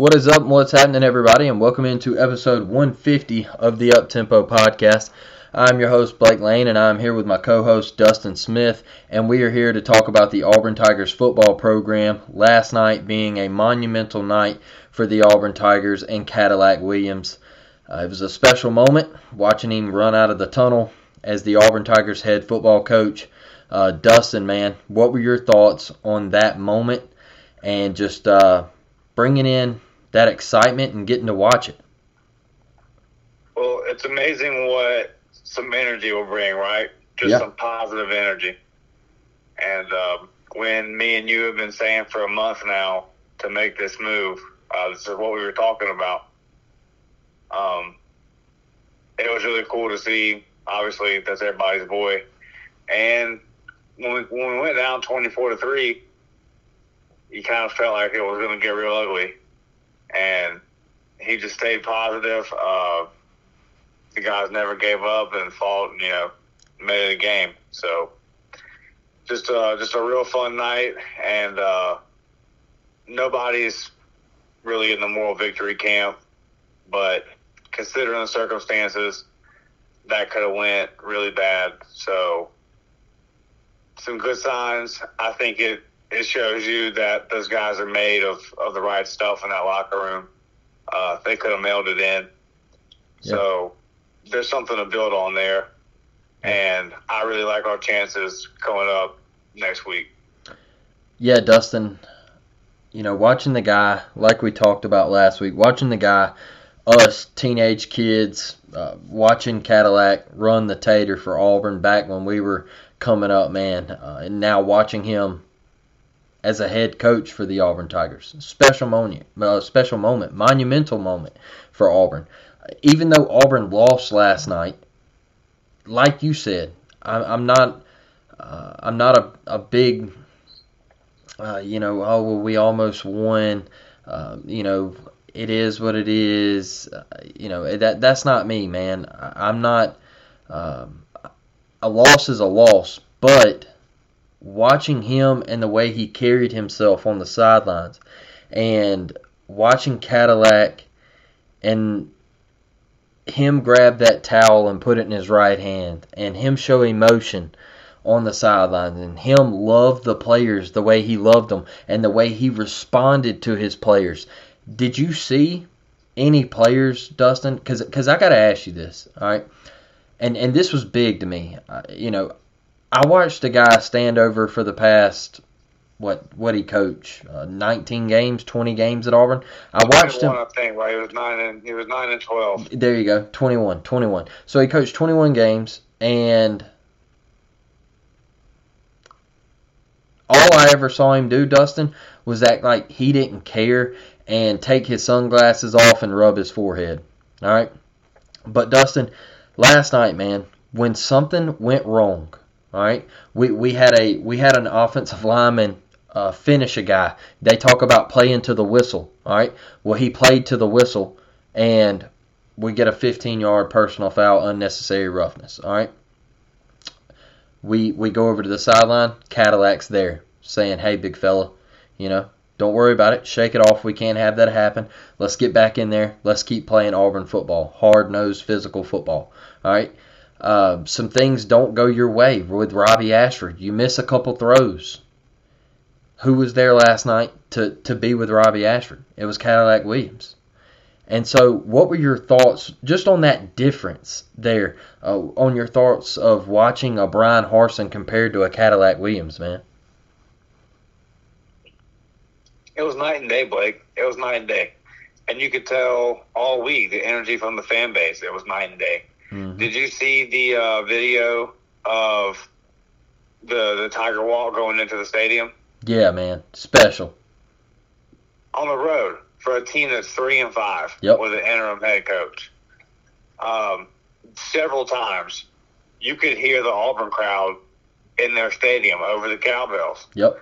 What is up? What's happening, everybody? And welcome into episode 150 of the Uptempo Podcast. I'm your host, Blake Lane, and I'm here with my co host, Dustin Smith. And we are here to talk about the Auburn Tigers football program. Last night being a monumental night for the Auburn Tigers and Cadillac Williams. Uh, it was a special moment watching him run out of the tunnel as the Auburn Tigers head football coach. Uh, Dustin, man, what were your thoughts on that moment and just uh, bringing in that excitement and getting to watch it. Well, it's amazing what some energy will bring, right? Just yeah. some positive energy. And um, when me and you have been saying for a month now to make this move, uh, this is what we were talking about. Um, it was really cool to see. Obviously, that's everybody's boy. And when we, when we went down 24 to 3, you kind of felt like it was going to get real ugly and he just stayed positive. Uh, the guys never gave up and fought, you know, made it a game. So just uh, just a real fun night, and uh, nobody's really in the moral victory camp. But considering the circumstances, that could have went really bad. So some good signs. I think it it shows you that those guys are made of, of the right stuff in that locker room. Uh, they could have mailed it in. Yeah. So there's something to build on there. And I really like our chances coming up next week. Yeah, Dustin, you know, watching the guy, like we talked about last week, watching the guy, us teenage kids, uh, watching Cadillac run the tater for Auburn back when we were coming up, man, uh, and now watching him as a head coach for the Auburn Tigers. Special moment, uh, special moment, monumental moment for Auburn. Even though Auburn lost last night, like you said, I, I'm not, uh, I'm not a, a big, uh, you know, oh well, we almost won. Uh, you know, it is what it is. Uh, you know, that that's not me, man. I, I'm not. Um, a loss is a loss, but watching him and the way he carried himself on the sidelines and watching Cadillac and him grab that towel and put it in his right hand and him show emotion on the sidelines and him love the players the way he loved them and the way he responded to his players. Did you see any players, Dustin? Because I got to ask you this, all right? And and this was big to me. You know, I watched a guy stand over for the past what what he coach? Uh, 19 games 20 games at Auburn? I watched him I think right? He was 9 and he was 9 and 12 there you go 21 21 so he coached 21 games and all I ever saw him do Dustin was act like he didn't care and take his sunglasses off and rub his forehead all right? But Dustin last night man when something went wrong all right, we we had a we had an offensive lineman uh, finish a guy. They talk about playing to the whistle. All right, well he played to the whistle, and we get a 15-yard personal foul, unnecessary roughness. All right, we we go over to the sideline. Cadillac's there saying, "Hey, big fella, you know, don't worry about it. Shake it off. We can't have that happen. Let's get back in there. Let's keep playing Auburn football, hard nosed, physical football. All right." Uh, some things don't go your way with Robby Ashford. You miss a couple throws. who was there last night to, to be with Robby Ashford. It was Cadillac Williams. And so, what were your thoughts just on that difference there? Uh, on your thoughts of watching a Bryan Harsin compared to a Cadillac Williams, man? It was night and day, Blake. It was night and day. And you could tell all week the energy from the fan base. It was night and day. Mm-hmm. Did you see the uh, video of the the Tiger Walk going into the stadium? Yeah, man, special. On the road for a team that's three and five yep. with an interim head coach. Um, several times, you could hear the Auburn crowd in their stadium over the cowbells. Yep.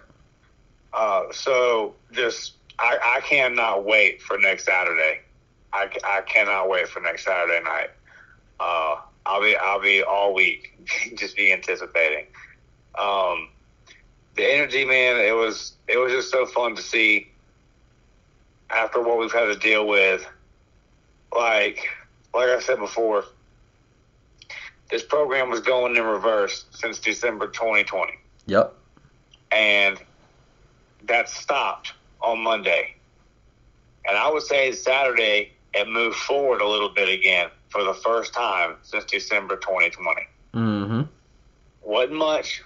Uh, so just I, I cannot wait for next Saturday. I, I cannot wait for next Saturday night. Uh, I'll be I'll be all week just be anticipating. Um, the energy, man, it was it was just so fun to see after what we've had to deal with. Like like I said before, this program was going in reverse since December 2020. Yep. And that stopped on Monday. And I would say Saturday it moved forward a little bit again for the first time since December 2020. Mm-hmm. Wasn't much,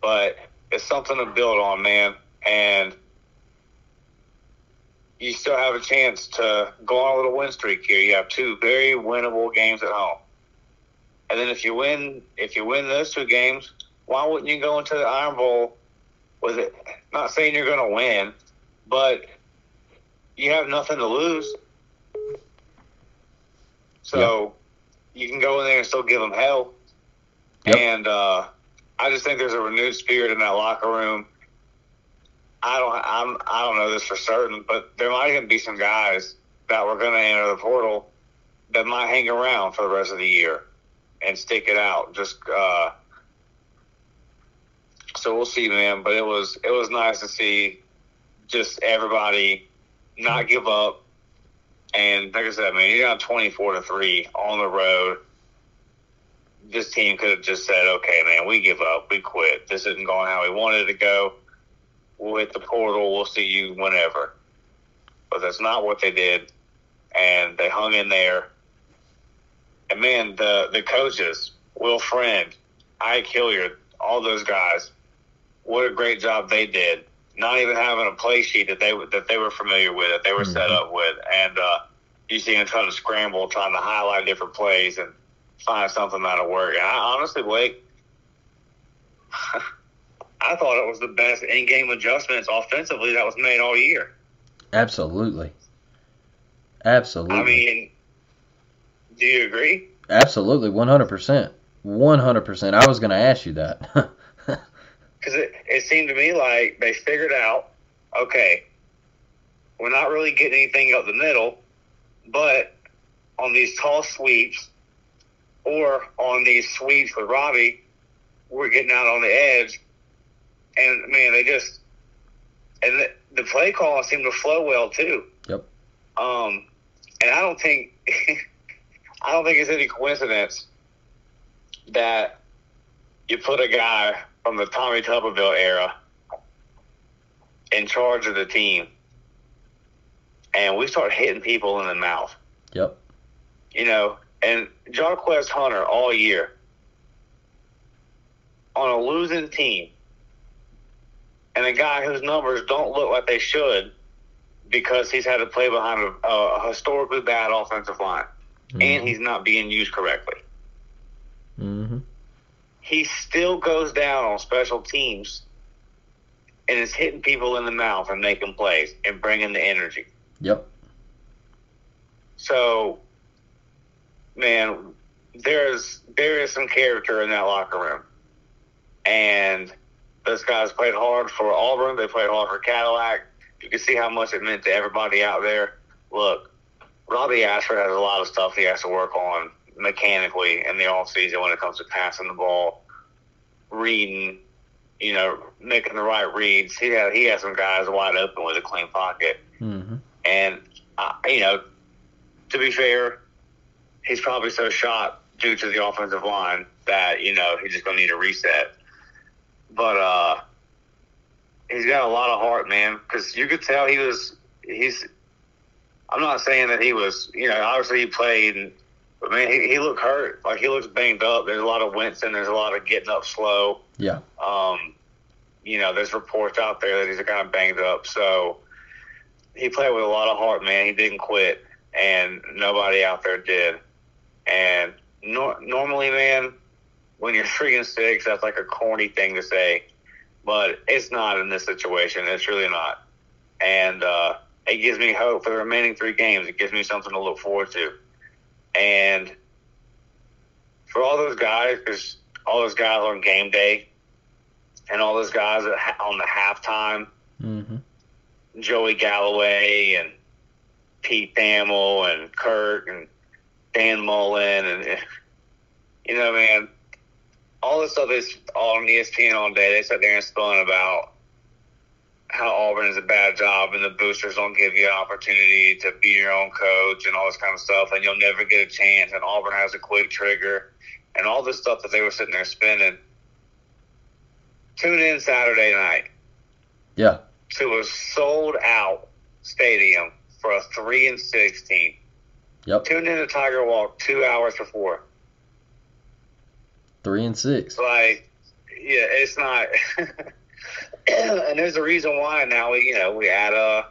but it's something to build on, man. And you still have a chance to go on a little win streak here. You have two very winnable games at home. And then if you win, if you win those two games, why wouldn't you go into the Iron Bowl with it? Not saying you're going to win, but you have nothing to lose. So yep. you can go in there and still give them hell. Yep. And uh, I just think there's a renewed spirit in that locker room. I don't, I'm, I don't know this for certain, but there might even be some guys that were going to enter the portal that might hang around for the rest of the year and stick it out. Just uh, so we'll see, man. But it was it was nice to see just everybody not give up. And like I said, man, you're down twenty four to three on the road. This team could have just said, "Okay, man, we give up, we quit. This isn't going how we wanted it to go. We'll hit the portal. We'll see you whenever." But that's not what they did, and they hung in there and man, the the coaches, Will Friend, Ike Hilliard, all those guys, what a great job they did. Not even having a play sheet that they that they were familiar with, that they were mm-hmm. set up with, and uh, you see them trying to scramble, trying to highlight different plays and find something that'll work. And I honestly, Blake, I thought it was the best in-game adjustments offensively that was made all year. Absolutely. Absolutely. I mean, do you agree? Absolutely, one hundred percent, one hundred percent. I was going to ask you that. Because it, it seemed to me like they figured out, okay, we're not really getting anything up the middle, but on these tall sweeps or on these sweeps with Robby, we're getting out on the edge. And man, they just and the, the play call seemed to flow well too. Yep. Um, and I don't think I don't think it's any coincidence that you put a guy from the Tommy Tuberville era in charge of the team, and we start hitting people in the mouth. Yep. You know, and Jarquez Hunter all year on a losing team, and a guy whose numbers don't look like they should because he's had to play behind a, a historically bad offensive line mm-hmm. and he's not being used correctly. He still goes down on special teams and is hitting people in the mouth and making plays and bringing the energy. Yep. So, man, there's there is some character in that locker room, and those guys played hard for Auburn. They played hard for Cadillac. You can see how much it meant to everybody out there. Look, Robby Ashford has a lot of stuff he has to work on mechanically in the off season when it comes to passing the ball, reading, you know, making the right reads. He has he has some guys wide open with a clean pocket, mm-hmm. and uh, you know, to be fair, he's probably so shot due to the offensive line that you know he's just gonna need a reset. But uh, he's got a lot of heart, man. Because you could tell he was. He's. I'm not saying that he was. You know, obviously he played, but man, he, he looked hurt. Like he looks banged up. There's a lot of wincing. There's a lot of getting up slow. Yeah. Um, you know, there's reports out there that he's kind of banged up. So he played with a lot of heart, man. He didn't quit, and nobody out there did. And no, normally, man, when you're three and six, that's like a corny thing to say, but it's not in this situation. It's really not, and uh, it gives me hope for the remaining three games. It gives me something to look forward to, and for all those guys, because all those guys on game day, and all those guys on the halftime, mm-hmm. Joey Galloway and Pete Thamel and Kirk and Dan Mullen and you know, man, all this stuff is all on ESPN all day. They sit there and spun about how Auburn is a bad job and the boosters don't give you an opportunity to be your own coach and all this kind of stuff, and you'll never get a chance. And Auburn has a quick trigger and all this stuff that they were sitting there spinning. Tune in Saturday night. Yeah. To a sold out stadium for a three and sixteen. Yep. Tune in to Tiger Walk two hours before. Three and six. Like, yeah, it's not. and there's a reason why now we, you know, we add a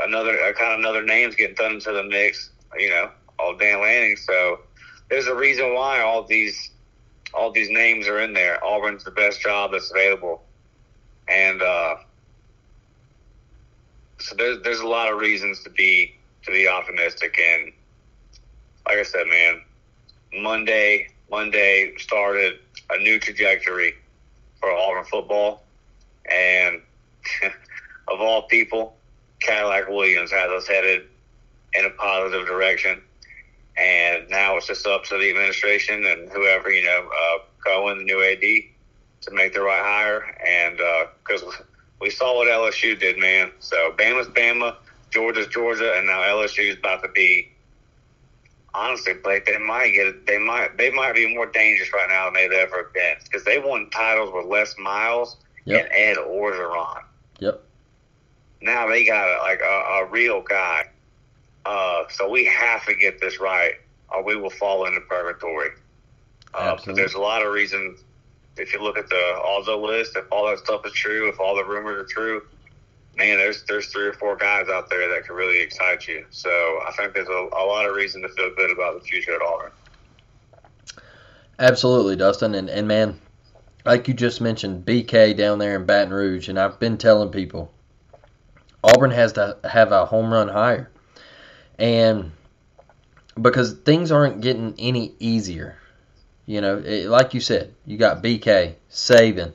another a kind of another names getting thrown into the mix. You know, all Dan Lanning. So there's a reason why all these all these names are in there. Auburn's the best job that's available, and uh, so there's there's a lot of reasons to be to be optimistic. And like I said, man, Monday Monday started a new trajectory for Auburn football, and of all people, Cadillac Williams has us headed in a positive direction. And now it's just up to the administration and whoever you know, uh, Cohen, the new AD, to make the right hire. And because uh, we saw what LSU did, man. So Bama's Bama, Georgia's Georgia, and now LSU is about to be honestly, Blake, they might get it. They might they might be more dangerous right now than they've ever been because they won titles with Les Miles yep. and Ed Orgeron. Yep. Now they got a, like a, a real guy. Uh, so we have to get this right, or we will fall into purgatory. Uh, but there's a lot of reasons. If you look at the Aldo list, if all that stuff is true, if all the rumors are true, man, there's there's three or four guys out there that can really excite you. So I think there's a, a lot of reason to feel good about the future at Auburn. Absolutely, Dustin, and and man, like you just mentioned, BK down there in Baton Rouge, and I've been telling people, Auburn has to have a home run hire, and because things aren't getting any easier. You know, it, like you said, you got BK, Saban,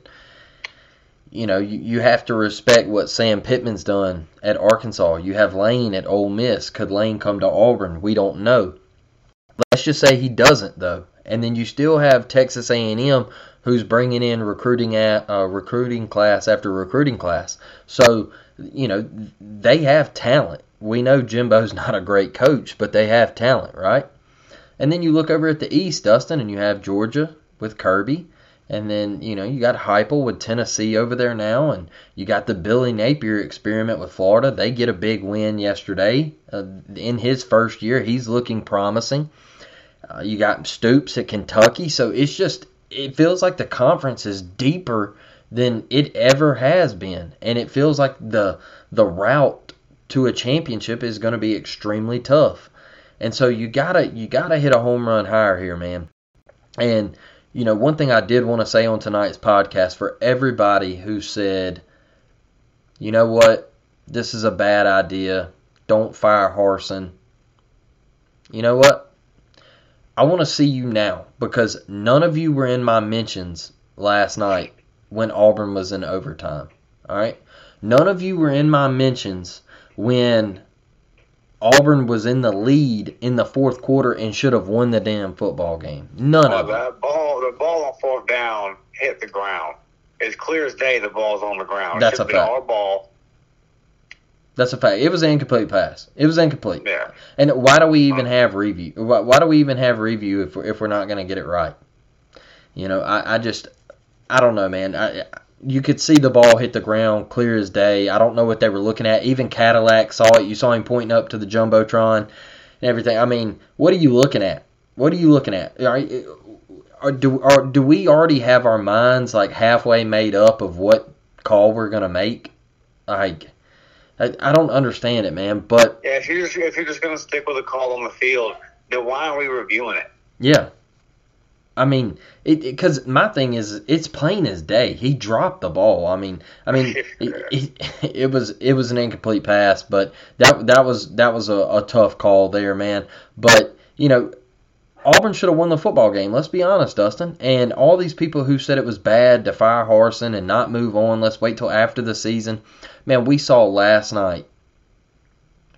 you know, you, you have to respect what Sam Pittman's done at Arkansas. You have Lane at Ole Miss. Could Lane come to Auburn? We don't know. Let's just say he doesn't, though. And then you still have Texas A&M, who's bringing in recruiting at uh, recruiting class after recruiting class. So you know they have talent. We know Jimbo's not a great coach, but they have talent, right? And then you look over at the East, Dustin, and you have Georgia with Kirby. And then, you know, you got Heupel with Tennessee over there now, and you got the Billy Napier experiment with Florida. They get a big win yesterday. Uh, in his first year, he's looking promising. Uh, you got Stoops at Kentucky. So it's just, it feels like the conference is deeper than it ever has been. And it feels like the, the route to a championship is going to be extremely tough. And so you gotta you gotta hit a home run higher here, man. And you know, one thing I did want to say on tonight's podcast for everybody who said, you know what, this is a bad idea, don't fire Harsin. You know what? I want to see you now because none of you were in my mentions last night when Auburn was in overtime. All right? None of you were in my mentions when Auburn was in the lead in the fourth quarter and should have won the damn football game. None oh, of that ball, the ball on fourth down hit the ground. It's clear as day the ball's on the ground. That's a fact. Our ball. That's a fact. It was an incomplete pass. It was incomplete. Yeah. And why do we even have review? Why, why do we even have review if we're, if we're not going to get it right? You know, I, I just, I don't know, man. I you could see the ball hit the ground clear as day. I don't know what they were looking at. Even Cadillac saw it. You saw him pointing up to the jumbotron and everything. I mean, what are you looking at? What are you looking at? Are, are, do are, do we already have our minds like halfway made up of what call we're gonna make? Like, I, I don't understand it, man. But yeah, if you're just, if you're just gonna stick with a call on the field, then why are we reviewing it? Yeah, I mean, it because my thing is it's plain as day. He dropped the ball. I mean, I mean, it, it, it, was it was an incomplete pass, but that that was that was a, a tough call there, man. But you know, Auburn should have won the football game. Let's be honest, Dustin. And all these people who said it was bad to fire Harsin and not move on, let's wait till after the season. Man, we saw last night.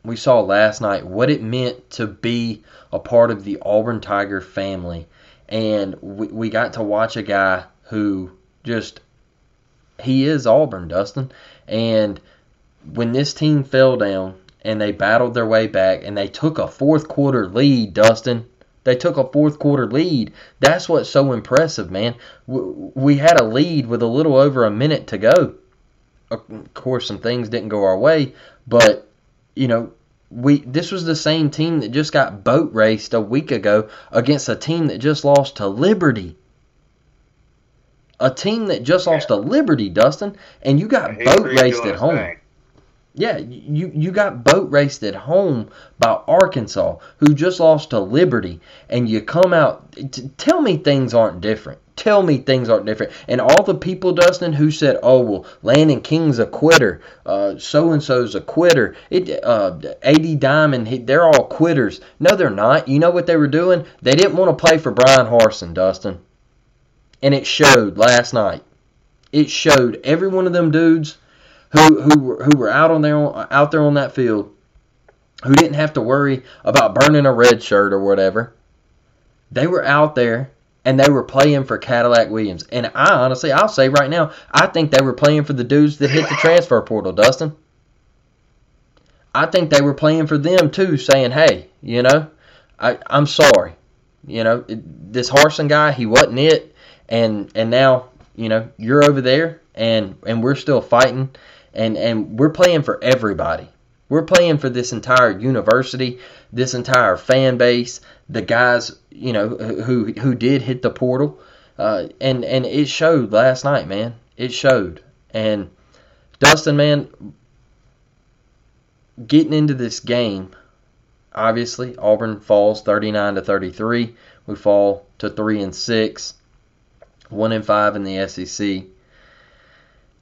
We saw last night what it meant to be a part of the Auburn Tiger family and we, we got to watch a guy who just he is Auburn, Dustin. And when this team fell down and they battled their way back and they took a fourth quarter lead, Dustin. They took a fourth quarter lead. That's what's so impressive, man. We had a lead with a little over a minute to go. Of course, some things didn't go our way, but you know, we this was the same team that just got boat raced a week ago against a team that just lost to Liberty. A team that just lost to Liberty, Dustin, and you got boat raced at home. Thing. Yeah, you you got boat raced at home by Arkansas, who just lost to Liberty, and you come out. T- tell me things aren't different tell me things aren't different. And all the people, Dustin, who said, "Oh well, Landen King's a quitter, so and so's a quitter," it uh, Ad Diamond, he, they're all quitters. No, they're not. You know what they were doing? They didn't want to play for Bryan Harsin, Dustin, and it showed last night. It showed every one of them dudes who who were, who were out on there out there on that field, who didn't have to worry about burning a red shirt or whatever. They were out there and they were playing for Cadillac Williams. And I honestly, I'll say right now, I think they were playing for the dudes that hit the transfer portal, Dustin. I think they were playing for them too, saying, "Hey, you know, I, I'm sorry, you know, this Harsin guy, he wasn't it, and and now, you know, you're over there, and and we're still fighting, and and we're playing for everybody. We're playing for this entire university, this entire fan base, the guys, you know, who who did hit the portal, uh, and and it showed last night, man. It showed. And Dustin, man, getting into this game, obviously Auburn falls 39 to 33. We fall to three and six, one and five in the SEC.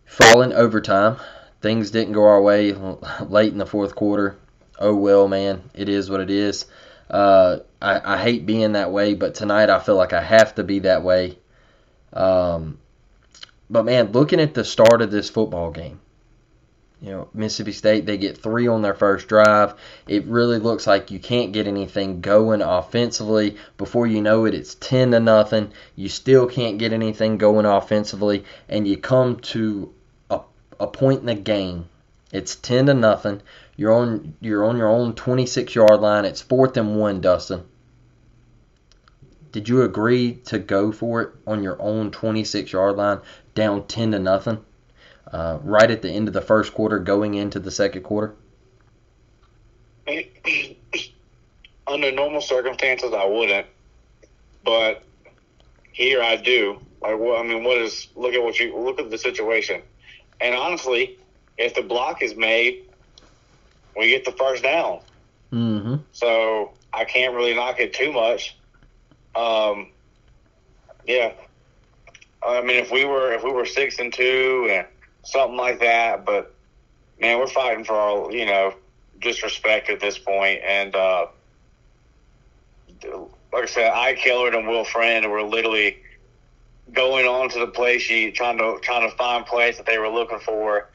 Fall in overtime things didn't go our way late in the fourth quarter. Oh well, man, it is what it is. Uh, I, I hate being that way, but tonight I feel like I have to be that way. Um, but man, looking at the start of this football game, you know, Mississippi State, they get three on their first drive. It really looks like you can't get anything going offensively. Before you know it, it's 10 to nothing. You still can't get anything going offensively. And you come to a point in the game. It's ten to nothing. You're on you're on your own 26 yard line. It's fourth and one, Dustin. Did you agree to go for it on your own 26 yard line, down 10 to nothing, uh, right at the end of the first quarter, going into the second quarter? Under normal circumstances, I wouldn't, but here I do. Like, well, I mean, what is? Look at what you look at the situation. And honestly, if the block is made, we get the first down. Mm-hmm. So I can't really knock it too much. Um, yeah. I mean, if we were if we were six and two and something like that, but man, we're fighting for our you know disrespect at this point. point, and uh, like I said, Ike Hilliard and Will Friend were literally going on to the play sheet, trying to trying to find plays that they were looking for.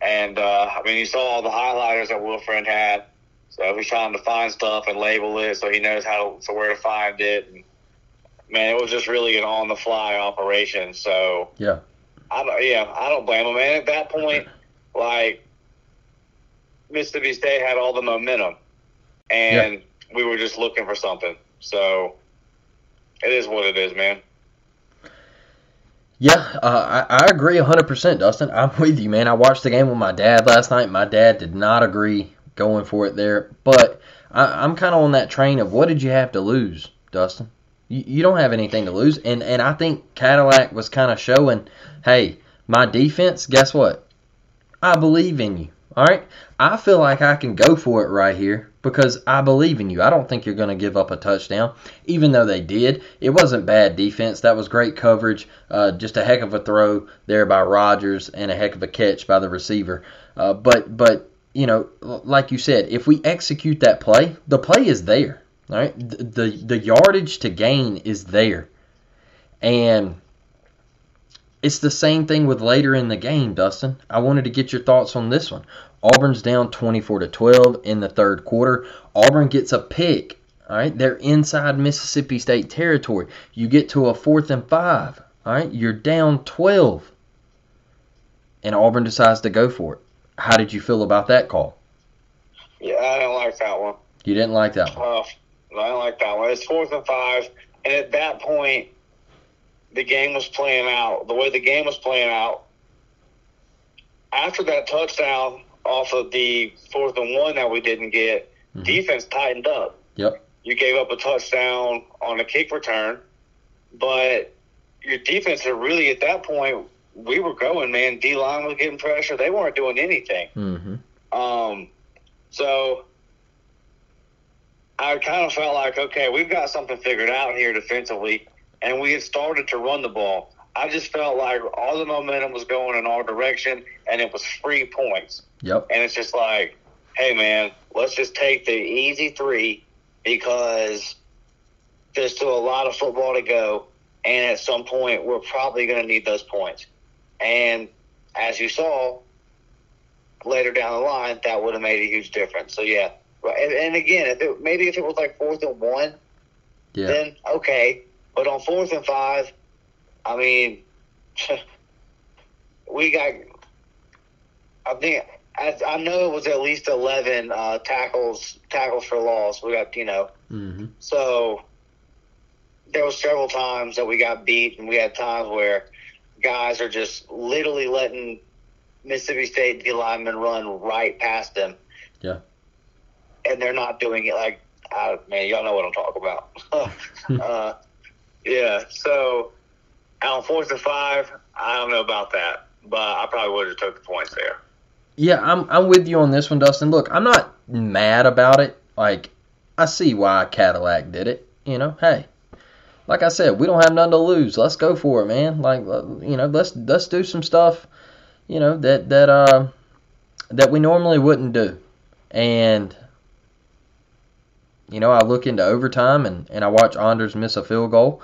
And uh, I mean, you saw all the highlighters that Will Friend had. So he's trying to find stuff and label it so he knows how to, so where to find it. And, man, it was just really an on the fly operation. So yeah, I don't, yeah, I don't blame him. man. at that point, like Mississippi State had all the momentum, and yeah. we were just looking for something. So it is what it is, man. Yeah, uh, I, I agree 100%, Dustin. I'm with you, man. I watched the game with my dad last night. My dad did not agree going for it there, but I, am kind of on that train of what did you have to lose, Dustin? You, you don't have anything to lose, and and I think Cadillac was kind of showing, hey, my defense. Guess what? I believe in you. All right, I feel like I can go for it right here because I believe in you. I don't think you're going to give up a touchdown, even though they did. It wasn't bad defense. That was great coverage. Uh, just a heck of a throw there by Rogers and a heck of a catch by the receiver. Uh, but but you know, like you said, if we execute that play, the play is there. All right, the the, the yardage to gain is there, and it's the same thing with later in the game, Dustin. I wanted to get your thoughts on this one. Auburn's down 24 to 12 in the third quarter. Auburn gets a pick. All right, they're inside Mississippi State territory. You get to a fourth and five. All right, you're down 12, and Auburn decides to go for it. How did you feel about that call? Yeah, I didn't like that one. You didn't like that one. Uh, I didn't like that one. It's fourth and five, and at that point, the game was playing out. The way the game was playing out, after that touchdown off of the fourth and one that we didn't get, mm-hmm. defense tightened up. Yep. You gave up a touchdown on a kick return, but your defense had really at that point we were going, man. D line was getting pressure. They weren't doing anything. Mm-hmm. Um, so I kind of felt like, okay, we've got something figured out here defensively, and we had started to run the ball. I just felt like all the momentum was going in our direction, and it was free points. Yep. And it's just like, hey, man, let's just take the easy three because there's still a lot of football to go, and at some point, we're probably going to need those points. And as you saw later down the line, that would have made a huge difference. So yeah, and, and again, if it, maybe if it was like fourth and one, yeah. then okay. But on fourth and five, I mean, we got. I think I, I know it was at least eleven uh, tackles tackles for loss. We got you know, mm-hmm. so there was several times that we got beat, and we had times where guys are just literally letting Mississippi State D linemen run right past them. Yeah. And they're not doing it like, uh, man, y'all know what I'm talking about. uh, yeah. So on fourth and five, I don't know about that, but I probably would have took the points there. Yeah, I'm I'm with you on this one, Dustin. Look, I'm not mad about it. Like, I see why Cadillac did it. You know, hey, like I said, we don't have nothing to lose. Let's go for it, man. Like uh, you know, let's let's do some stuff, you know, that that uh that we normally wouldn't do. And you know, I look into overtime and and I watch Anders miss a field goal.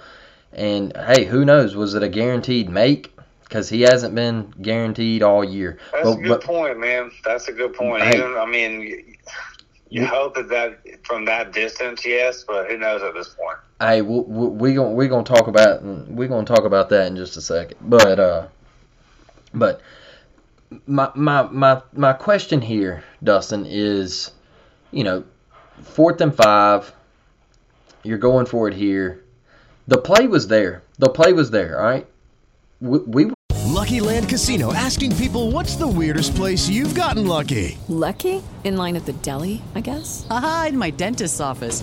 And hey, who knows? Was it a guaranteed make? Because he hasn't been guaranteed all year. That's but, a good but, point, man. That's a good point. Hey, Even, I mean, you hope that that from that distance, yes, but who knows at this point. Hey, we we gonna we gonna talk about we gonna talk about that in just a second. But uh, but my my my my question here, Dustin, is, you know, fourth and five. You're going for it here. The play was there. The play was there. All right. We, we Lucky Land Casino asking people, "What's the weirdest place you've gotten lucky?" Lucky in line at the deli, I guess. Aha, in my dentist's office.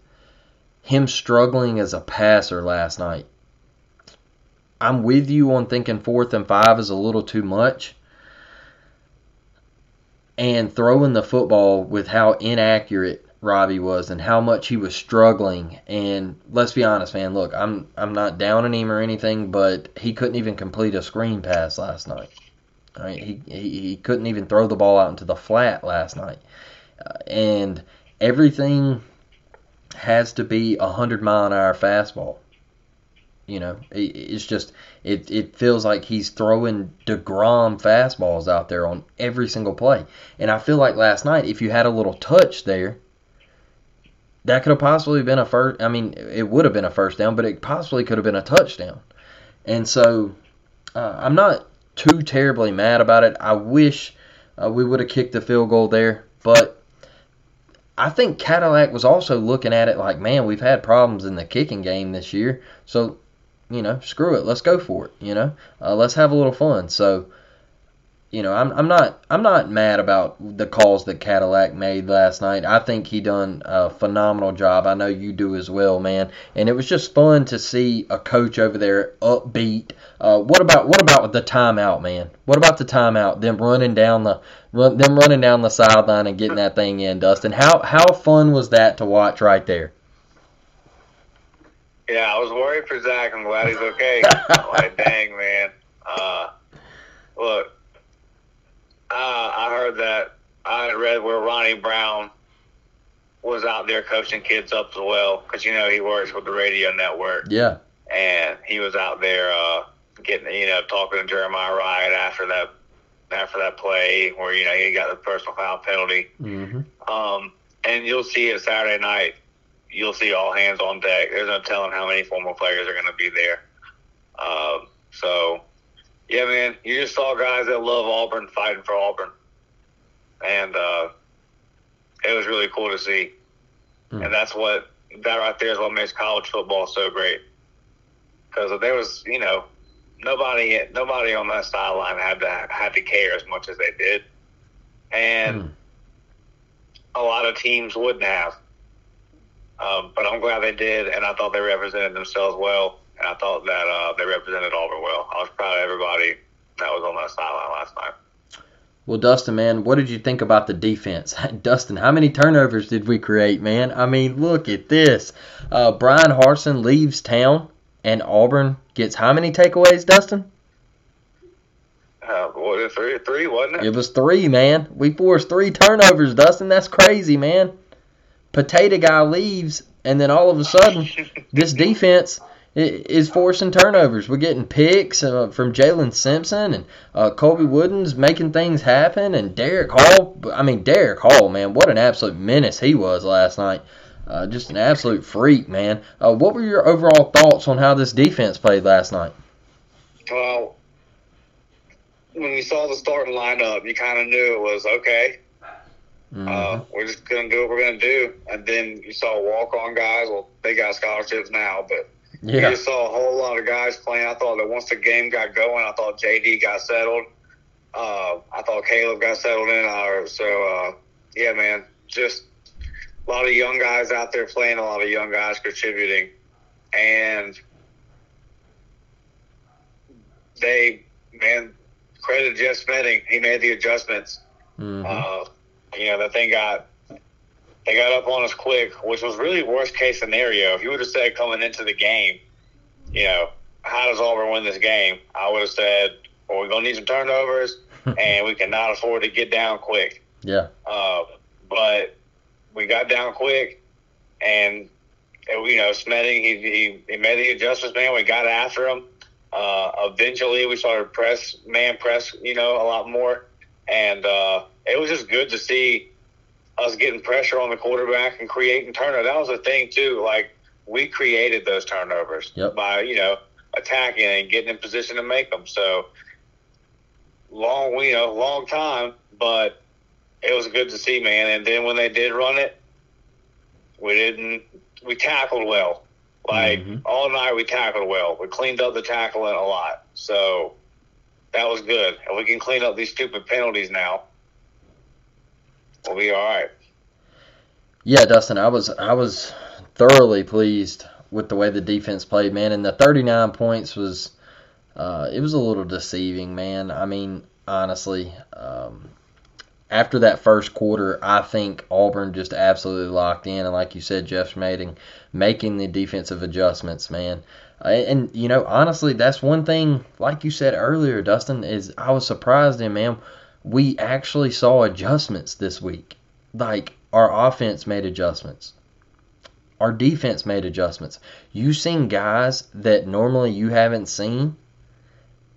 him struggling as a passer last night. I'm with you on thinking fourth and five is a little too much. And throwing the football with how inaccurate Robby was and how much he was struggling. And let's be honest, man. Look, I'm I'm not downing him or anything, but he couldn't even complete a screen pass last night. All right, he, he he couldn't even throw the ball out into the flat last night, uh, and everything has to be a hundred mile an hour fastball. You know, it's just it it feels like he's throwing Degrom fastballs out there on every single play. And I feel like last night, if you had a little touch there, that could have possibly been a first. I mean, it would have been a first down, but it possibly could have been a touchdown. And so, uh, I'm not too terribly mad about it. I wish uh, we would have kicked the field goal there, but I think Cadillac was also looking at it like, man, we've had problems in the kicking game this year, so you know, screw it, let's go for it. You know, uh, let's have a little fun. So you know, I'm I'm not I'm not mad about the calls that Cadillac made last night. I think he done a phenomenal job. I know you do as well, man. And it was just fun to see a coach over there upbeat. Uh, what about what about the timeout, man? What about the timeout? Them running down the run, them running down the sideline and getting that thing in, Dustin. How how fun was that to watch right there? Yeah, I was worried for Zach. I'm glad he's okay. like, dang, man. Uh, look, uh, I heard that I read where Ronnie Brown was out there coaching kids up as well because you know he works with the radio network. Yeah, and he was out there uh, getting you know talking to Jeremiah Wright after that after that play where you know he got the personal foul penalty. Mm-hmm. Um, and you'll see it Saturday night. You'll see all hands on deck. There's no telling how many former players are going to be there. Um, so yeah, man, you just saw guys that love Auburn fighting for Auburn, and uh, it was really cool to see. Mm. And that's what that right there is what makes college football so great. Because there was, you know, nobody nobody on that sideline had to had to care as much as they did, and mm. a lot of teams wouldn't have. Um, but I'm glad they did, and I thought they represented themselves well and I thought that uh, they represented Auburn well. I was proud of everybody that was on that sideline last night. Well, Dustin, man, what did you think about the defense? Dustin, how many turnovers did we create, man? I mean, look at this. Uh, Bryan Harsin leaves town, and Auburn gets how many takeaways, Dustin? Uh, what, three, three, wasn't it? It was three, man. We forced three turnovers, Dustin. That's crazy, man. Potato guy leaves, and then all of a sudden, this defense is forcing turnovers. We're getting picks uh, from Jaylin Simpson and uh, Colby Wooden's making things happen, and Derick Hall. I mean, Derick Hall, man, what an absolute menace he was last night. Uh, just an absolute freak, man. Uh, what were your overall thoughts on how this defense played last night? Well, when you saw the starting lineup, you kind of knew it was okay. Mm-hmm. Uh, we're just gonna do what we're gonna do, and then you saw walk-on guys. Well, they got scholarships now, but yeah. You saw a whole lot of guys playing. I thought that once the game got going, I thought JD got settled. Uh, I thought Caleb got settled in. So, uh, yeah, man, just a lot of young guys out there playing, a lot of young guys contributing. And they, man, credit Jeff Schmedding. He made the adjustments. Mm-hmm. Uh, you know, that thing got they got up on us quick, which was really worst case scenario. If you would have said coming into the game, you know, how does Auburn win this game? I would have said, well, we're going to need some turnovers, and we cannot afford to get down quick. Yeah. Uh, but we got down quick, and, you know, Schmedding, he, he, he made the adjustments, man. We got after him. Uh, eventually, we started press, man press, you know, a lot more. And uh, it was just good to see us getting pressure on the quarterback and creating turnovers. That was a thing too. Like we created those turnovers yep. by you know attacking and getting in position to make them. So long, you know, long time, but it was good to see, man. And then when they did run it, we didn't. We tackled well. Like mm-hmm. all night, we tackled well. We cleaned up the tackling a lot. So that was good. And we can clean up these stupid penalties now we'll be all right. Yeah, Dustin, I was I was thoroughly pleased with the way the defense played, man. And the 39 points was uh, it was a little deceiving, man. I mean, honestly, um, after that first quarter, I think Auburn just absolutely locked in, and like you said, Jeff Schmedding making the defensive adjustments, man. And you know, honestly, that's one thing. Like you said earlier, Dustin, is I was surprised in, man we actually saw adjustments this week. Like our offense made adjustments. our defense made adjustments. You seen guys that normally you haven't seen.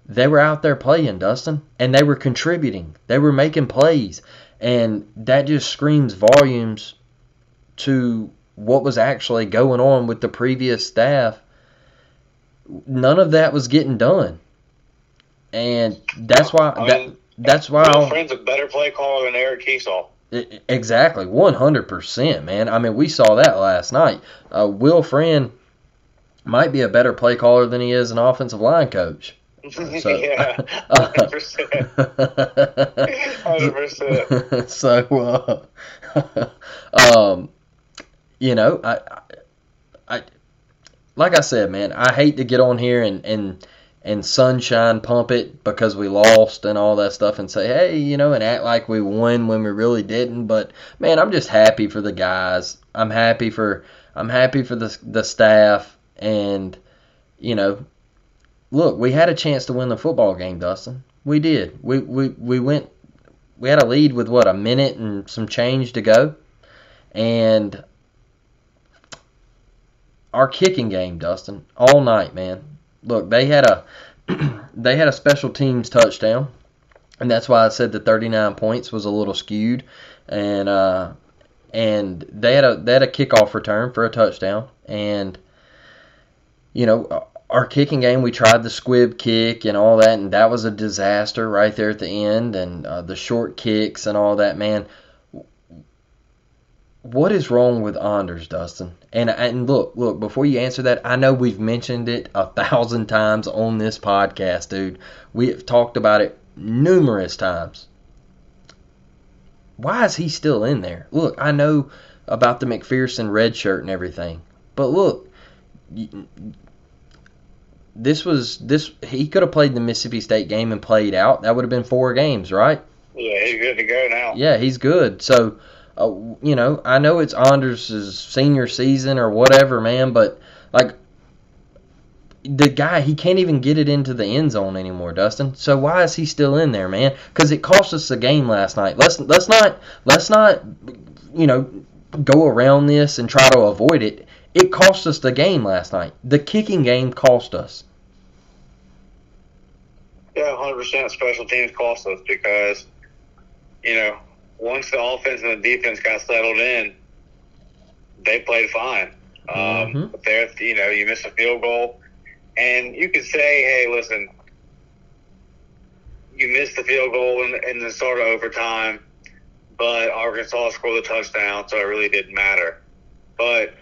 They were out there playing, Dustin, and they were contributing. They were making plays, and that just screams volumes to what was actually going on with the previous staff. None of that was getting done, and that's why I that, mean, that's why Will Friend's a better play caller than Eric Kiesau. Exactly, one hundred percent, man. I mean, we saw that last night. Uh, Will Friend might be a better play caller than he is an offensive line coach. So- yeah, hundred percent, hundred percent. so, uh, um, you know, I, I, I, like I said, man, I hate to get on here and and and sunshine pump it because we lost and all that stuff and say, hey, you know, and act like we won when we really didn't. But man, I'm just happy for the guys. I'm happy for I'm happy for the the staff and you know, look, we had a chance to win the football game, Dustin. We did. We we we went. We had a lead with what a minute and some change to go, and our kicking game, Dustin, all night, man. Look, they had a they had a special teams touchdown, and that's why I said the 39 points was a little skewed, and uh, and they had a they had a kickoff return for a touchdown, and you know our kicking game we tried the squib kick and all that, and that was a disaster right there at the end, and uh, the short kicks and all that, man. What is wrong with Anders, Dustin? And and look, look, before you answer that, I know we've mentioned it a thousand times on this podcast, dude. We have talked about it numerous times. Why is he still in there? Look, I know about the McPherson red shirt and everything, but look, this was this he could have played the Mississippi State game and played out. That would have been four games, right? Yeah, he's good to go now. Yeah, he's good. So, uh, you know, I know it's Anders' senior season or whatever, man, but like the guy, he can't even get it into the end zone anymore, Dustin. So why is he still in there, man? Because it cost us the game last night. Let's let's not let's not you know go around this and try to avoid it. It cost us the game last night. The kicking game cost us. Yeah, hundred percent. Special teams cost us because you know once the offense and the defense got settled in, they played fine. Um, Mhm. But there, you know, you miss a field goal, and you could say, "Hey, listen, you missed the field goal in, in the start of overtime, but Arkansas scored the touchdown, so it really didn't matter." But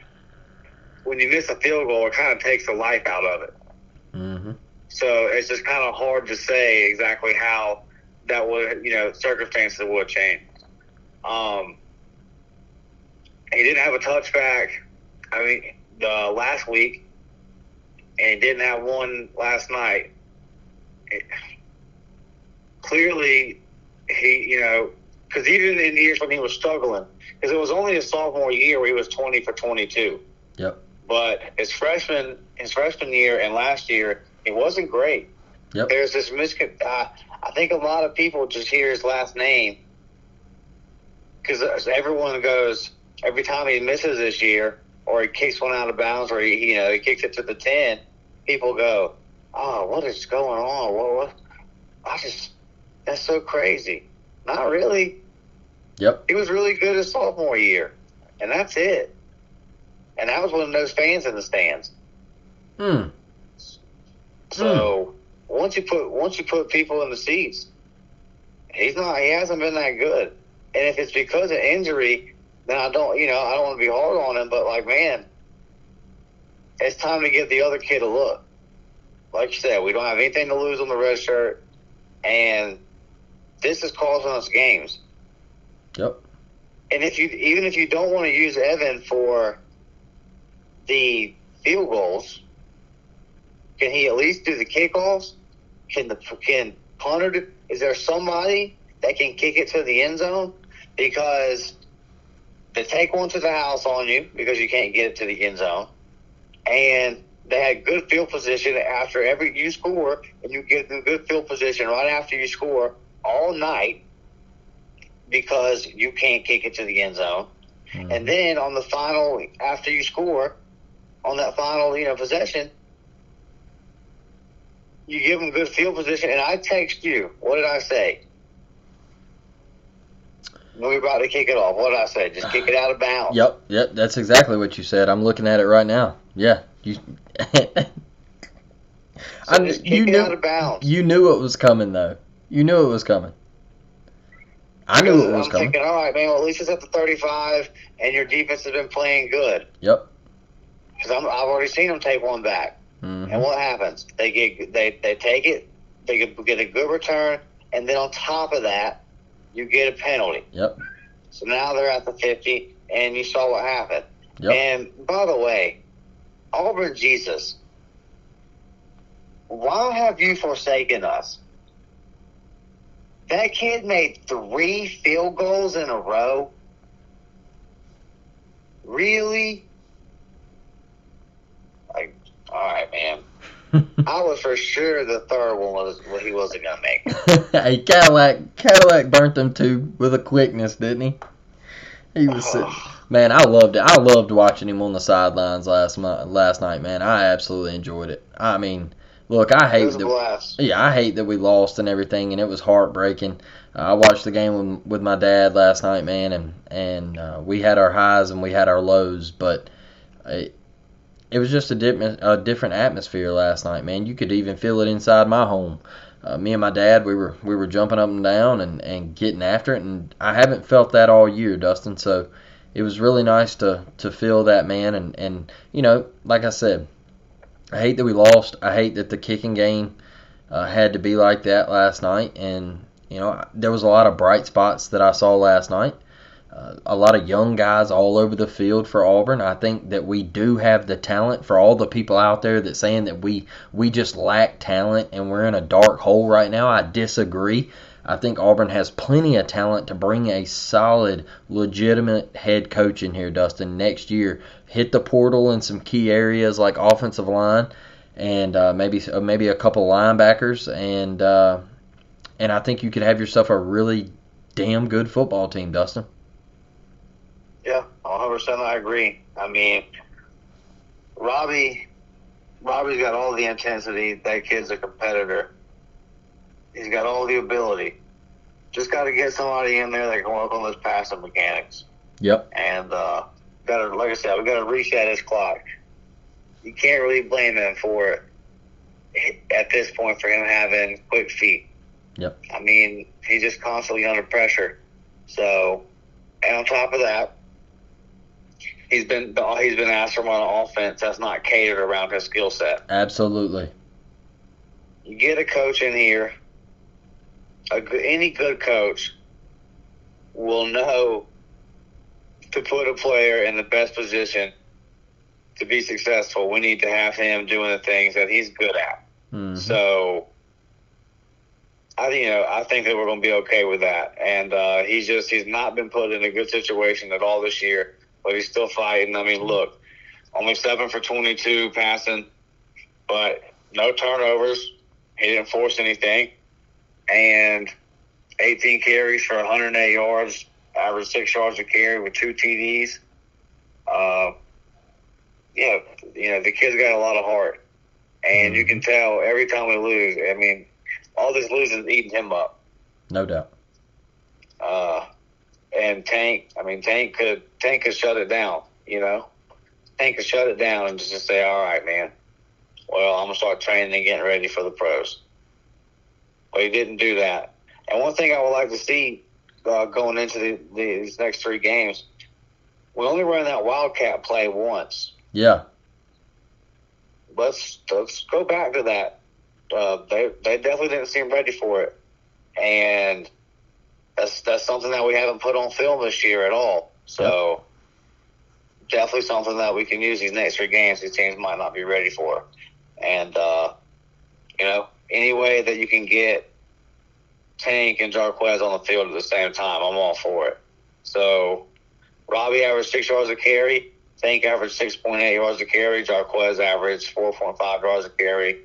when you miss a field goal, it kind of takes the life out of it. Mm-hmm. So it's just kind of hard to say exactly how that would, you know, circumstances would change. Um, he didn't have a touchback. I mean, the last week, and he didn't have one last night. It, clearly, he, you know, because even in years when he was struggling, because it was only his sophomore year where he was twenty for twenty-two. Yep. But his freshman, his freshman year and last year, it wasn't great. Yep. There's this miscon. Uh, I think a lot of people just hear his last name because everyone goes every time he misses this year or he kicks one out of bounds or he you know he kicks it to the ten. People go, "Oh, what is going on? What? what? I just that's so crazy." Not really. Yep. He was really good his sophomore year, and that's it. And that was one of those fans in the stands. Hmm. So once you put once you put people in the seats, he's not. He hasn't been that good. And if it's because of injury, then I don't. You know, I don't want to be hard on him. But like, man, it's time to give the other kid a look. Like you said, we don't have anything to lose on the red shirt, and this is causing us games. Yep. And if you even if you don't want to use Evan for the field goals, can he at least do the kickoffs? Can the can punter? Do, is there somebody that can kick it to the end zone? Because they take one to the house on you because you can't get it to the end zone, and they had good field position after every you score, and you get in good field position right after you score all night because you can't kick it to the end zone. Mm-hmm. And then on the final, after you score, on that final, you know, possession, you give them good field position. And I text you. What did I say? When we were about to kick it off, what did I say? Just kick it out of bounds. Yep, yep. That's exactly what you said. I'm looking at it right now. Yeah, you. So I, you knew, You knew it was coming, though. You knew it was coming. I knew it was I'm coming. Thinking, all right, man. Well, at least it's at the 35, and your defense has been playing good. Yep. Because I've already seen them take one back. Mm-hmm. And what happens? They get they they take it. They get a good return, and then on top of that, you get a penalty. Yep. So now they're at the 50, and you saw what happened. Yep. And by the way, Auburn Jesus, why have you forsaken us? That kid made three field goals in a row. Really? Like, all right, man. I was for sure the third one was what he wasn't gonna make. hey, Cadillac, Cadillac burnt them two with a quickness, didn't he? He was sitting. Man, I loved it. I loved watching him on the sidelines last month, last night. Man, I absolutely enjoyed it. I mean, Look, I hate that. Yeah, I hate that we lost and everything, and it was heartbreaking. Uh, I watched the game with, with my dad last night, man, and and uh, we had our highs and we had our lows, but it, it was just a different a different atmosphere last night, man. You could even feel it inside my home. Uh, me and my dad, we were we were jumping up and down and and getting after it, and I haven't felt that all year, Dustin. So it was really nice to to feel that, man, and and you know, like I said I hate that we lost. I hate that the kicking game uh, had to be like that last night. And, you know, there was a lot of bright spots that I saw last night. Uh, a lot of young guys all over the field for Auburn. I think that we do have the talent for all the people out there that saying that we we just lack talent and we're in a dark hole right now. I disagree. I think Auburn has plenty of talent to bring a solid, legitimate head coach in here, Dustin, next year. Hit the portal in some key areas like offensive line and uh, maybe uh, maybe a couple linebackers, and uh, and I think you could have yourself a really damn good football team, Dustin. Yeah, 100% I agree. I mean, Robby, Robby's got all the intensity. That kid's a competitor He's got all the ability. Just got to get somebody in there that can work on those passing mechanics. Yep. And uh, got to, like I said, we got to reset his clock. You can't really blame him for it at this point for him having quick feet. Yep. I mean, he's just constantly under pressure. So, and on top of that, he's been he's been asked to run an offense that's not catered around his skill set. Absolutely. You get a coach in here a, any good coach will know to put a player in the best position to be successful. We need to have him doing the things that he's good at. Mm-hmm. So, I you know I think that we're going to be okay with that. And uh, he's just he's not been put in a good situation at all this year, but he's still fighting. I mean, look, only seven for twenty two passing, but no turnovers. He didn't force anything and 18 carries for 108 yards, average six yards a carry with two TDs. Uh, yeah, you know, the kid's got a lot of heart. And you can mm-hmm. tell every time we lose, I mean, all this losing is eating him up. No doubt. Uh, and Tank, I mean, Tank could Tank could shut it down. You know, Tank could shut it down and just say, "All right, man. Well, I'm gonna start training and getting ready for the pros." Well, he didn't do that. And one thing I would like to see uh, going into the, these next three games, we only ran that wildcat play once. Yeah. Let's let's go back to that. Uh, they they definitely didn't seem ready for it, and that's that's something that we haven't put on film this year at all. So definitely something that we can use these next three games. These teams might not be ready for, and uh, you know any way that you can get Tank and Jarquez on the field at the same time, I'm all for it. So Robby averaged six yards a carry. Tank averaged 6.8 yards a carry. Jarquez averaged 4.5 yards a carry.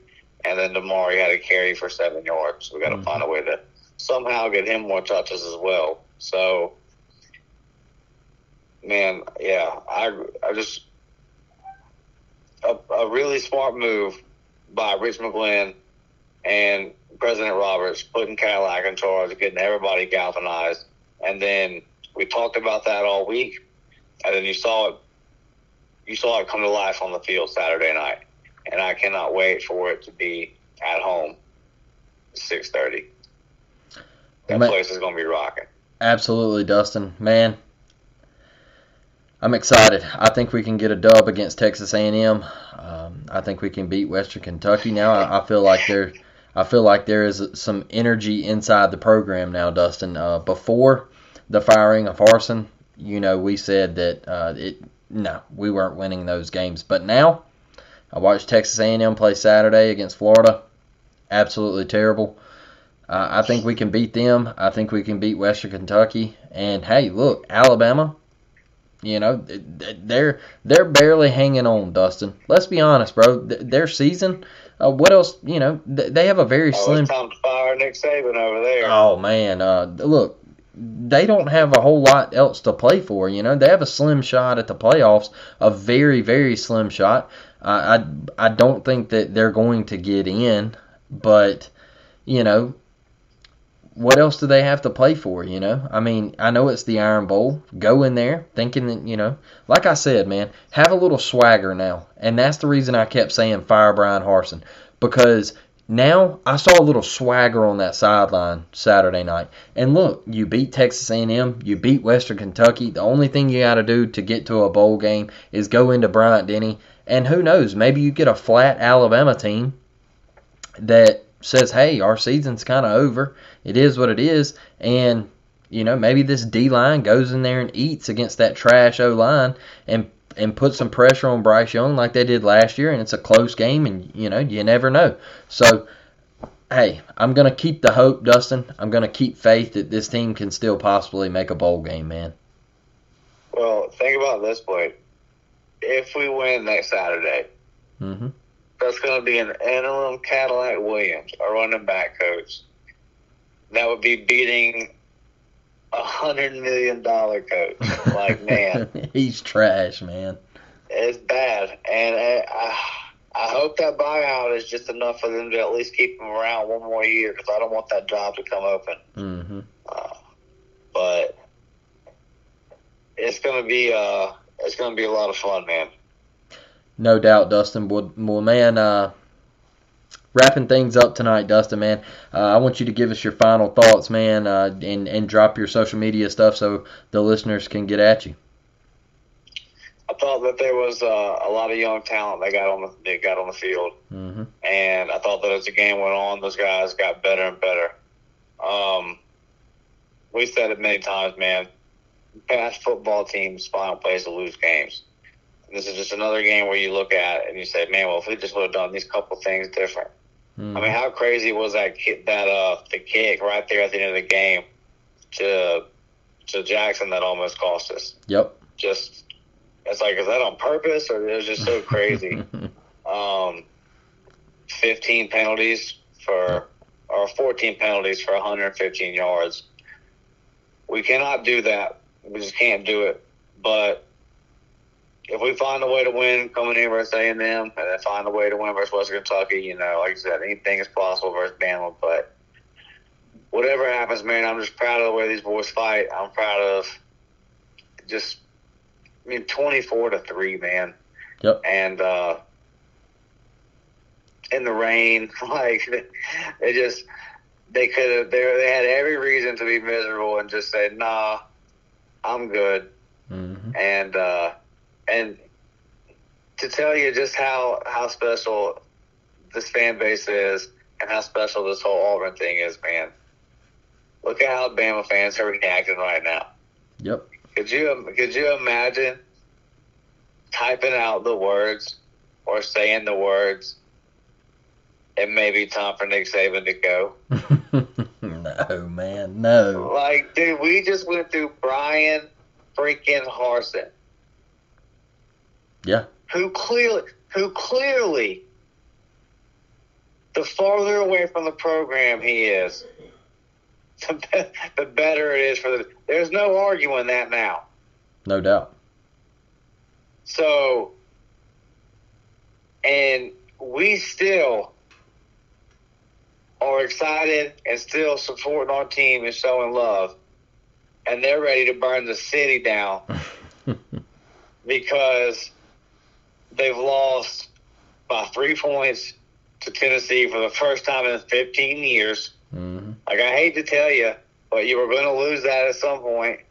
And then Damari had a carry for seven yards. So we got to mm-hmm. find a way to somehow get him more touches as well. So man, yeah, I I just a, a really smart move by Rich McGlynn and President Roberts putting Cadillac in charge, getting everybody galvanized, and then we talked about that all week, and then you saw it. You saw it come to life on the field Saturday night, and I cannot wait for it to be at home, six thirty. That place is going to be rocking. Absolutely, Dustin. Man, I'm excited. I think we can get a dub against Texas A&M. Um, I think we can beat Western Kentucky now. I, I, feel like there, I feel like there is some energy inside the program now, Dustin. Uh, before the firing of Harsin, you know, we said that uh, it no, we weren't winning those games. But now, I watched Texas A&M play Saturday against Florida. Absolutely terrible. Uh, I think we can beat them. I think we can beat Western Kentucky. And hey, look, Alabama. You know, they're they're barely hanging on, Dustin. Let's be honest, bro. Their season. Uh, what else? You know, they have a very oh, slim. It's time to fire Nick Saban over there. Oh man, uh, look, they don't have a whole lot else to play for. You know, they have a slim shot at the playoffs, a very, very slim shot. Uh, I I don't think that they're going to get in, but you know, what else do they have to play for? You know, I mean, I know it's the Iron Bowl. Go in there thinking that you know, like I said, man, have a little swagger now, and that's the reason I kept saying fire Bryan Harsin because now I saw a little swagger on that sideline Saturday night. And look, you beat Texas A&M, you beat Western Kentucky. The only thing you got to do to get to a bowl game is go into Bryant Denny, and who knows, maybe you get a flat Alabama team that says, "Hey, our season's kind of over. It is what it is." And you know, maybe this D line goes in there and eats against that trash O line and and put some pressure on Bryce Young like they did last year, and it's a close game, and you know you never know. So, hey, I'm gonna keep the hope, Dustin. I'm gonna keep faith that this team can still possibly make a bowl game, man. Well, think about this, Blake. If we win next Saturday, mm-hmm. that's going to be an interim Cadillac Williams, a running back coach. That would be beating a hundred million dollar coach. Like man, he's trash, man. It's bad, and I, I hope that buyout is just enough for them to at least keep him around one more year because I don't want that job to come open. Mm-hmm. Uh, but it's gonna be uh, it's gonna be a lot of fun, man. No doubt, Dustin. Well, well man, uh, wrapping things up tonight, Dustin, man. Uh, I want you to give us your final thoughts, man, uh, and and drop your social media stuff so the listeners can get at you. I thought that there was uh, a lot of young talent that got on the that got on the field, mm-hmm. and I thought that as the game went on, those guys got better and better. Um, we said it many times, man. Past football teams find place to lose games. This is just another game where you look at it and you say, man, well, if we just would have done these couple things different, Mm. I mean, how crazy was that that uh the kick right there at the end of the game to to Jackson that almost cost us? Yep. Just it's like is that on purpose or it was just so crazy? um, fifteen penalties for or fourteen penalties for 115 yards. We cannot do that. We just can't do it. But if we find a way to win coming in versus A and M, and then find a way to win versus Western Kentucky, you know, like I said, anything is possible versus Bama. But whatever happens, man, I'm just proud of the way these boys fight. I'm proud of just, I mean, 24 to three, man. Yep. And uh, in the rain, like they just they could have they they had every reason to be miserable and just say, nah, I'm good. Mm-hmm. And uh, and to tell you just how how special this fan base is and how special this whole Auburn thing is, man. Look at how Bama fans are reacting right now. Yep. Could you could you imagine typing out the words or saying the words? It may be time for Nick Saban to go. no, man, no. Like, dude, we just went through Bryan freaking Harsin. Yeah. Who clearly, who clearly, the farther away from the program he is, the, be- the better it is for the. There's no arguing that now. No doubt. So, and we still are excited and still supporting our team and showing love. And they're ready to burn the city down because they've lost by three points to Tennessee for the first time in 15 years. Mm-hmm. Like, I hate to tell you, but you were going to lose that at some point.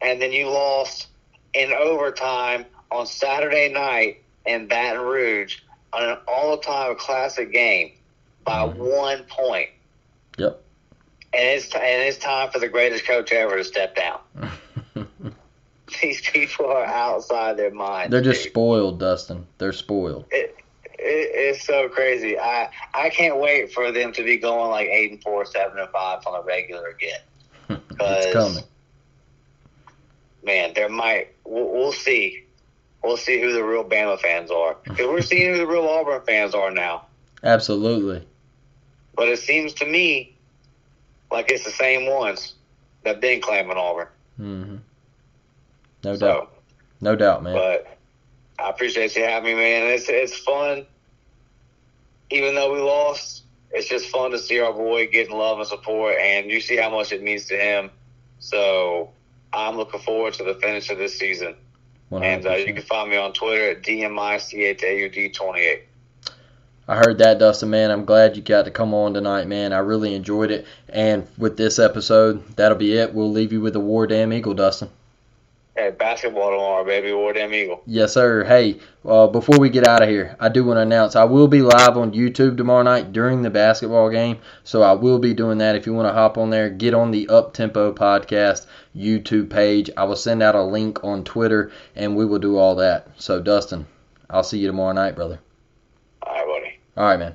And then you lost in overtime on Saturday night in Baton Rouge on an all time classic game by mm-hmm. one point. Yep. And it's t- and it's time for the greatest coach ever to step down. These people are outside their minds. They're just dude. spoiled, Dustin. They're spoiled. It, it, it's so crazy. I I can't wait for them to be going like eight and four, seven and five on a regular again. it's coming. Man, there might. We'll, we'll see. We'll see who the real Bama fans are. Because we're seeing who the real Auburn fans are now. Absolutely. But it seems to me like it's the same ones that been claiming Auburn. Mm-hmm. No so, doubt. No doubt, man. But I appreciate you having me, man. It's it's fun. Even though we lost, it's just fun to see our boy getting love and support, and you see how much it means to him. So I'm looking forward to the finish of this season. 100%. And uh, you can find me on Twitter at DMICHAUD28. I heard that, Dustin, man. I'm glad you got to come on tonight, man. I really enjoyed it. And with this episode, that'll be it. We'll leave you with the War Damn Eagle, Dustin. Hey, basketball tomorrow, baby. War Damn Eagle. Yes, sir. Hey, uh, before we get out of here, I do want to announce I will be live on YouTube tomorrow night during the basketball game. So I will be doing that. If you want to hop on there, get on the Up Tempo Podcast YouTube page. I will send out a link on Twitter, and we will do all that. So, Dustin, I'll see you tomorrow night, brother. All right, buddy. All right, man.